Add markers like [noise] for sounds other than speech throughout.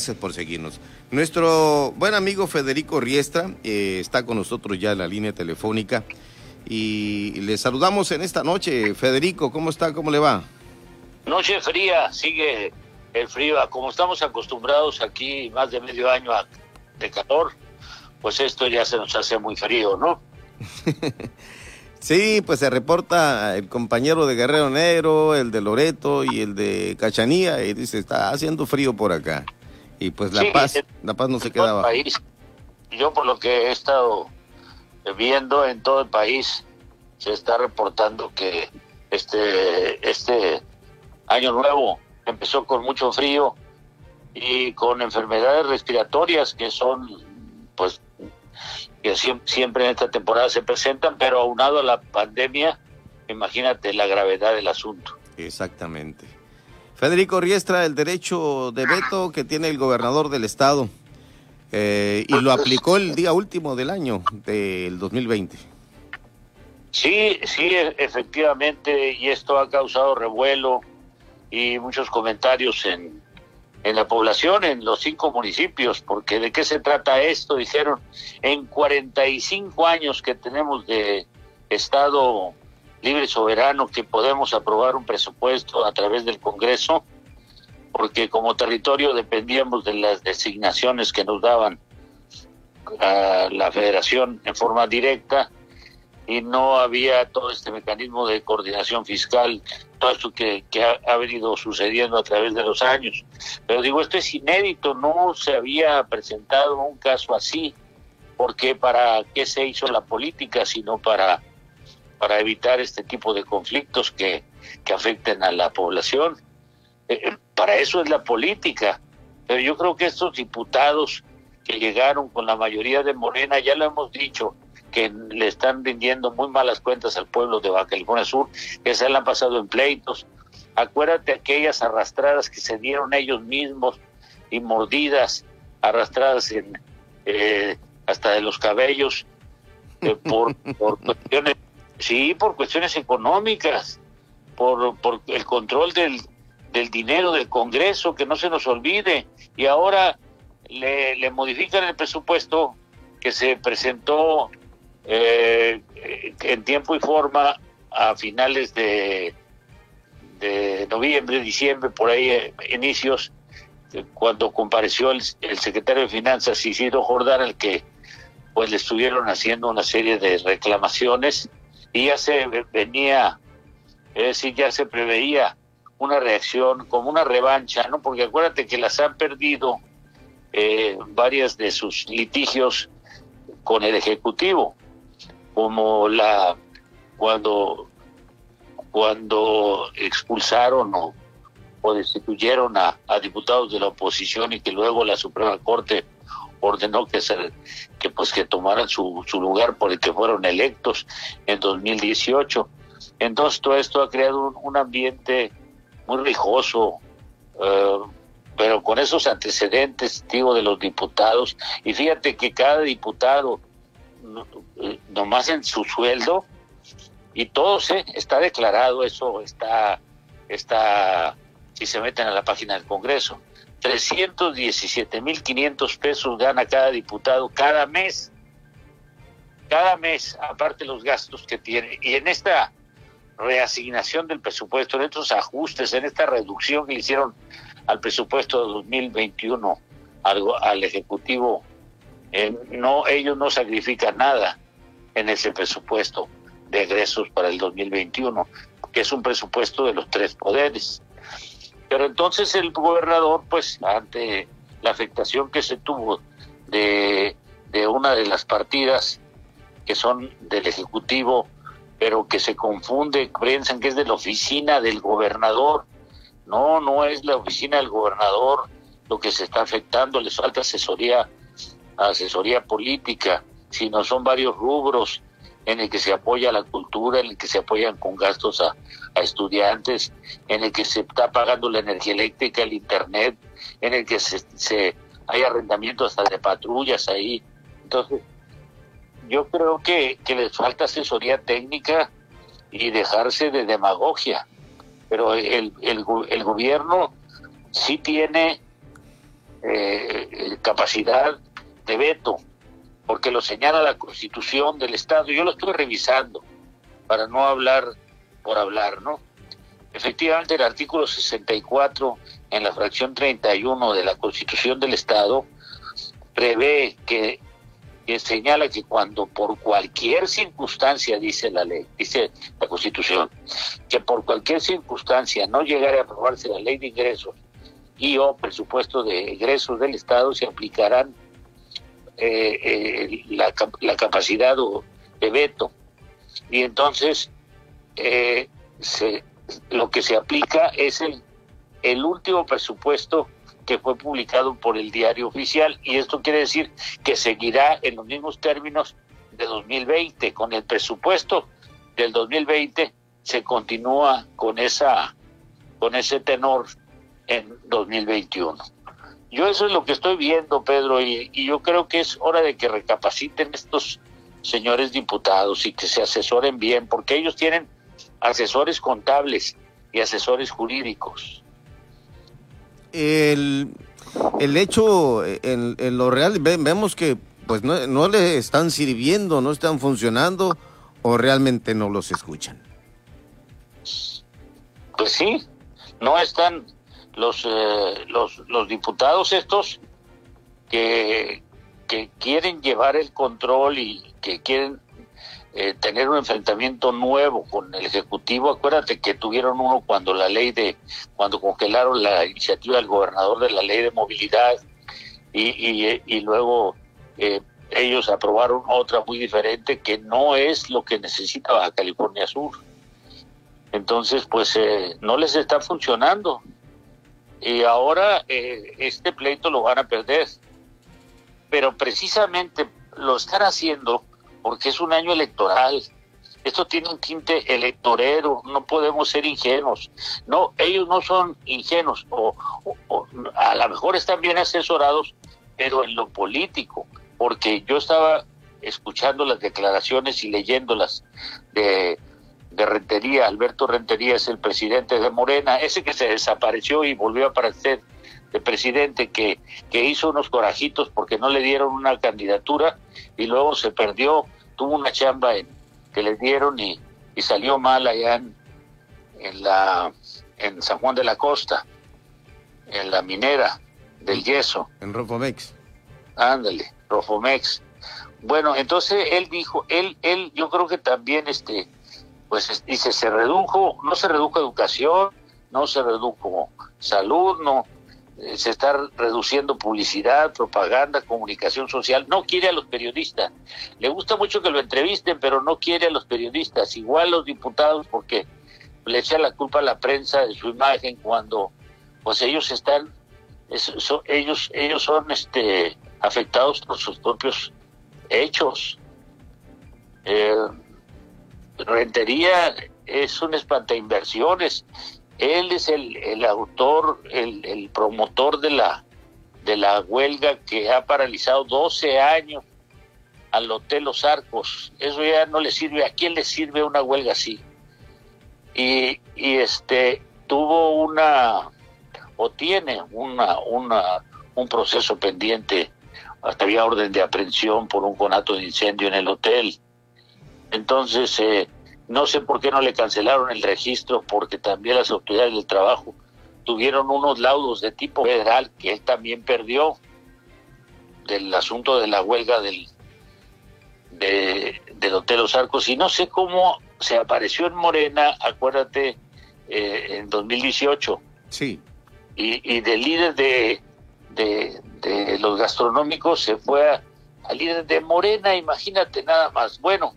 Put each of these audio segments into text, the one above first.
Gracias por seguirnos. Nuestro buen amigo Federico Riestra eh, está con nosotros ya en la línea telefónica y le saludamos en esta noche. Federico, ¿cómo está? ¿Cómo le va? Noche fría, sigue el frío. Como estamos acostumbrados aquí más de medio año de calor, pues esto ya se nos hace muy frío, ¿no? [laughs] sí, pues se reporta el compañero de Guerrero Negro, el de Loreto y el de Cachanía y dice, está haciendo frío por acá. Y pues La Paz, La Paz no se quedaba. País, yo por lo que he estado viendo en todo el país, se está reportando que este, este año nuevo empezó con mucho frío y con enfermedades respiratorias que son, pues, que siempre en esta temporada se presentan, pero aunado a la pandemia, imagínate la gravedad del asunto. Exactamente. Federico Riestra, el derecho de veto que tiene el gobernador del estado eh, y lo aplicó el día último del año del 2020. Sí, sí, e, efectivamente, y esto ha causado revuelo y muchos comentarios en, en la población, en los cinco municipios, porque ¿de qué se trata esto? Dijeron, en 45 años que tenemos de Estado libre soberano que podemos aprobar un presupuesto a través del Congreso, porque como territorio dependíamos de las designaciones que nos daban la federación en forma directa y no había todo este mecanismo de coordinación fiscal, todo esto que, que ha, ha, venido sucediendo a través de los años. Pero digo, esto es inédito, no se había presentado un caso así, porque para qué se hizo la política, sino para para evitar este tipo de conflictos que, que afecten a la población. Eh, eh, para eso es la política. Pero yo creo que estos diputados que llegaron con la mayoría de Morena, ya lo hemos dicho, que le están rindiendo muy malas cuentas al pueblo de Baja California Sur, que se le han pasado en pleitos. Acuérdate aquellas arrastradas que se dieron ellos mismos y mordidas, arrastradas en, eh, hasta de los cabellos por, [laughs] por cuestiones Sí, por cuestiones económicas, por, el control del, del dinero del Congreso, que no se nos olvide. Y ahora le, modifican el presupuesto que se presentó eh, en tiempo y forma a finales de, noviembre, diciembre, por ahí eh, inicios, cuando compareció el, el, secretario de Finanzas Isidro Jordán, al que pues le estuvieron haciendo una serie de reclamaciones y ya se venía, es decir, ya se preveía una reacción como una revancha, ¿no? Porque acuérdate que las han perdido eh, varias de sus litigios con el Ejecutivo, como la cuando cuando expulsaron o, o destituyeron a, a, diputados de la oposición y que luego la Suprema Corte ordenó que se que pues que tomaran su, su lugar por el que fueron electos en 2018. Entonces todo esto ha creado un, ambiente muy rijoso, eh, pero con esos antecedentes, digo, de los diputados. Y fíjate que cada diputado, eh, nomás en su sueldo, y todo se está declarado, eso está, está, si se meten a la página del Congreso, 317.500 pesos gana cada diputado cada mes. Cada mes, aparte los gastos que tiene. Y en esta reasignación del presupuesto, en estos ajustes, en esta reducción que hicieron al presupuesto de 2021 al, al Ejecutivo, eh, no, ellos no sacrifican nada en ese presupuesto de egresos para el 2021, que es un presupuesto de los tres poderes. Pero entonces el gobernador, pues ante la afectación que se tuvo de, de una de las partidas que son del Ejecutivo, pero que se confunde, piensan que es de la oficina del gobernador. No, no es la oficina del gobernador lo que se está afectando, les falta asesoría, asesoría política, sino son varios rubros en el que se apoya la cultura, en el que se apoyan con gastos a, estudiantes, en el que se está pagando la energía eléctrica, el internet, en el que se, se hay arrendamiento hasta de patrullas ahí. Entonces, yo creo que, que les falta asesoría técnica y dejarse de demagogia. Pero el, el, el gobierno sí tiene eh, capacidad de veto, porque lo señala la constitución del Estado. Yo lo estuve revisando para no hablar por hablar, ¿no? Efectivamente, el artículo 64 en la fracción 31 de la Constitución del Estado prevé que, que, señala que cuando por cualquier circunstancia, dice la ley, dice la Constitución, que por cualquier circunstancia no llegara a aprobarse la ley de ingresos y o presupuesto de ingresos del Estado, se aplicarán eh, eh, la, la, capacidad de veto. Y entonces eh, se, lo que se aplica es el, el último presupuesto que fue publicado por el diario oficial y esto quiere decir que seguirá en los mismos términos de 2020. Con el presupuesto del 2020 se continúa con esa con ese tenor en 2021. Yo eso es lo que estoy viendo, Pedro, y, y yo creo que es hora de que recapaciten estos señores diputados y que se asesoren bien, porque ellos tienen asesores contables y asesores jurídicos. El, el hecho, en, en lo real, vemos que pues no, no le están sirviendo, no están funcionando o realmente no los escuchan. Pues sí, no están los, eh, los, los diputados estos que, que quieren llevar el control y que quieren eh, tener un enfrentamiento nuevo con el Ejecutivo. Acuérdate que tuvieron uno cuando la ley de, cuando congelaron la iniciativa del gobernador de la ley de movilidad y, y, luego eh, ellos aprobaron otra muy diferente que no es lo que necesita Baja California Sur. Entonces, pues eh, no les está funcionando. Y ahora este pleito lo van a perder. Pero precisamente lo están haciendo porque es un año electoral. Esto tiene un tinte electorero, no podemos ser ingenuos. No, ellos no son ingenuos, o, a lo mejor están bien asesorados, pero en lo político, porque yo estaba escuchando las declaraciones y leyéndolas de, de Rentería, Alberto Rentería es el presidente de Morena, ese que se desapareció y volvió a aparecer de presidente que, que hizo unos corajitos porque no le dieron una candidatura y luego se perdió, tuvo una chamba en, que le dieron y, y salió mal allá en, en, la, en San Juan de la Costa, en la minera del yeso. En Rofomex. Ándale, Rofomex. Bueno, entonces él dijo, él, él, yo creo que también, este, pues dice, se redujo, no se redujo educación, no se redujo salud, no, eh, se está reduciendo publicidad, propaganda, comunicación social. No quiere a los periodistas. Le gusta mucho que lo entrevisten, pero no quiere a los periodistas. Igual los diputados, porque le echa la culpa a la prensa de su imagen cuando, pues ellos están, ellos, ellos son, este, afectados por sus propios hechos. Eh, rentería es un espanta inversiones él es el, el autor, el, el, promotor de la, de la huelga que ha paralizado 12 años al Hotel Los Arcos. Eso ya no le sirve. ¿A quién le sirve una huelga así? Y, y este tuvo una o tiene una, una un proceso pendiente hasta había orden de aprehensión por un conato de incendio en el hotel. Entonces, eh, no sé por qué no le cancelaron el registro, porque también las autoridades del trabajo tuvieron unos laudos de tipo federal que él también perdió del asunto de la huelga del, de, del Hotel Los Arcos. Y no sé cómo se apareció en Morena, acuérdate, eh, en 2018. Sí. Y, y del líder de, de, de, los gastronómicos se fue al líder de Morena, imagínate nada más. Bueno,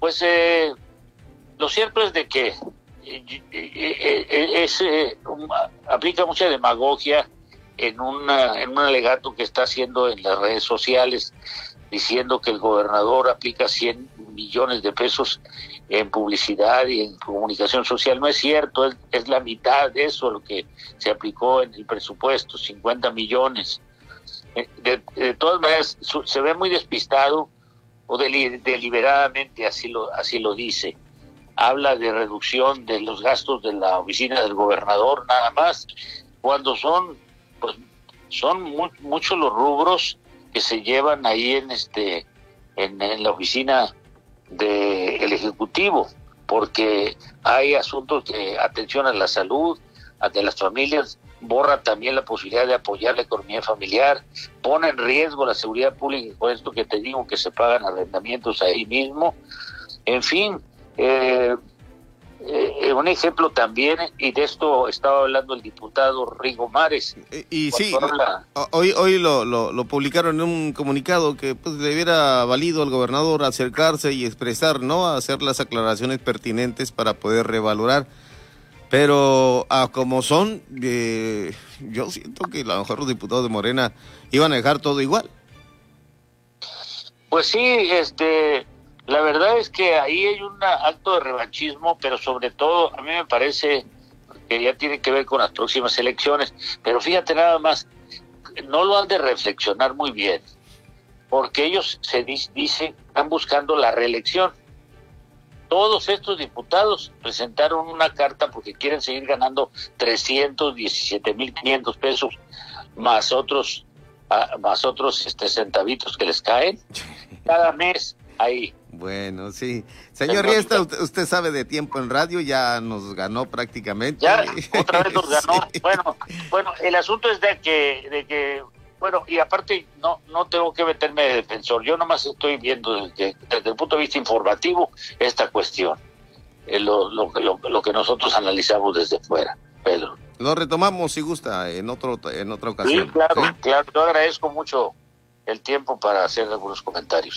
pues eh, lo cierto es de que eh, eh, eh, es, aplica mucha demagogia en, una, en un alegato que está haciendo en las redes sociales diciendo que el gobernador aplica 100 millones de pesos en publicidad y en comunicación social. No es cierto, es, es la mitad de eso lo que se aplicó en el presupuesto, 50 millones. De, de todas maneras, se ve muy despistado o deliberadamente así lo, así lo dice. Habla de reducción de los gastos de la oficina del gobernador nada más, cuando son pues son muchos los rubros que se llevan ahí en este en, la oficina del ejecutivo porque hay asuntos de atención a la salud de las familias borra también la posibilidad de apoyar la economía familiar, pone en riesgo la seguridad pública por esto que te digo que se pagan arrendamientos ahí mismo, en fin, eh, eh, un ejemplo también, y de esto estaba hablando el diputado Rigo Mares. Eh, y, sí, hoy, hoy lo, lo, publicaron en un comunicado que pues le hubiera valido al gobernador acercarse y expresar, ¿no? Hacer las aclaraciones pertinentes para poder revalorar. Pero a como son, eh, yo siento que a lo mejor los diputados de Morena iban a dejar todo igual. Pues sí, este, la verdad es que ahí hay un acto de revanchismo, pero sobre todo a mí me parece que ya tiene que ver con las próximas elecciones. Pero fíjate nada más, no lo han de reflexionar muy bien, porque ellos se dicen, están buscando la reelección todos estos diputados presentaron una carta porque quieren seguir ganando 317.500 pesos más otros ah, más otros este centavitos que les caen [laughs] cada mes ahí. Bueno, sí. Señor Riesta, usted, sabe de tiempo en radio, ya nos ganó prácticamente. Ya, otra vez nos [laughs] ganó. Bueno, bueno, el asunto es de que, de que bueno, y aparte no no tengo que meterme de defensor, yo nomás estoy viendo desde, el punto de vista informativo esta cuestión, eh, lo, lo, lo, que nosotros analizamos desde fuera, Pedro. Lo retomamos si gusta en otro en otra ocasión. Sí, claro, claro, yo agradezco mucho el tiempo para hacer algunos comentarios.